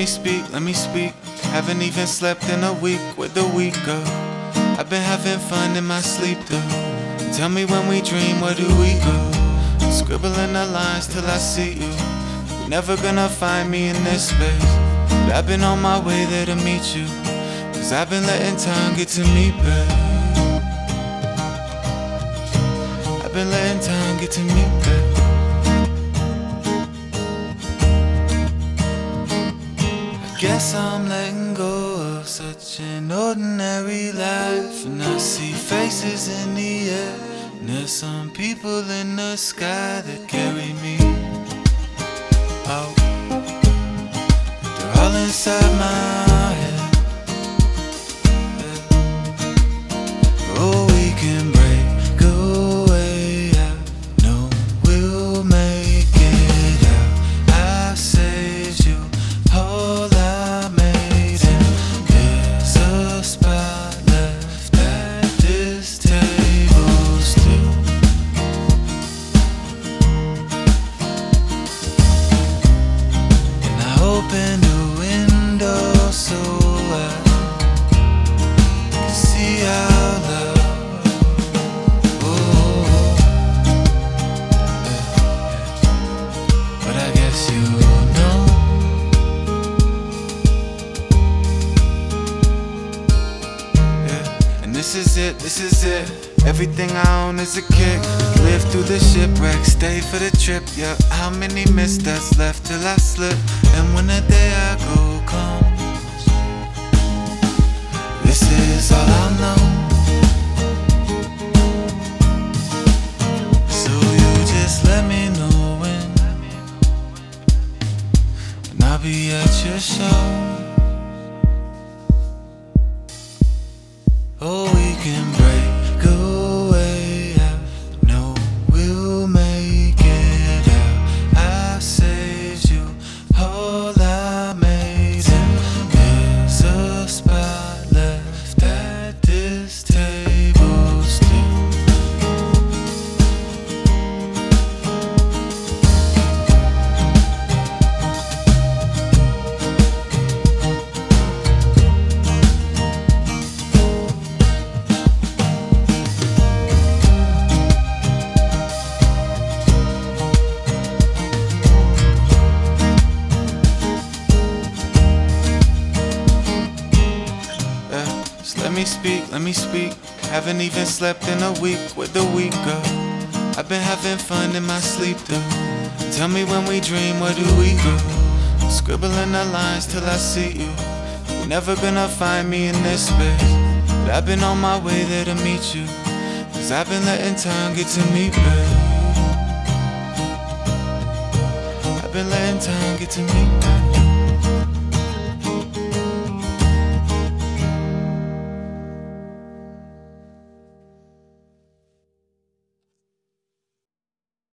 me speak, let me speak. Haven't even slept in a week. Where'd the week go? I've been having fun in my sleep though. Tell me when we dream, where do we go? Scribbling the lines till I see you. You're never gonna find me in this space. But I've been on my way there to meet you. Cause I've been letting time get to me, babe. I've been letting time get to me, babe. Guess I'm letting go of such an ordinary life. And I see faces in the air. And there's some people in the sky that carry me out. They're all inside this is it. Everything I own is a kick. Live through the shipwreck, stay for the trip. Yeah, how many missteps left till I slip? And when the day I go comes, this is all I know. So you just let me know when, and I'll be at your show. Oh, me speak, let me speak. Haven't even slept in a week. Where'd the week go? I've been having fun in my sleep though. Tell me when we dream, where do we go? Scribbling the lines till I see you. You're never gonna find me in this space. But I've been on my way there to meet you. Cause I've been letting time get to me, babe. I've been letting time get to me, babe.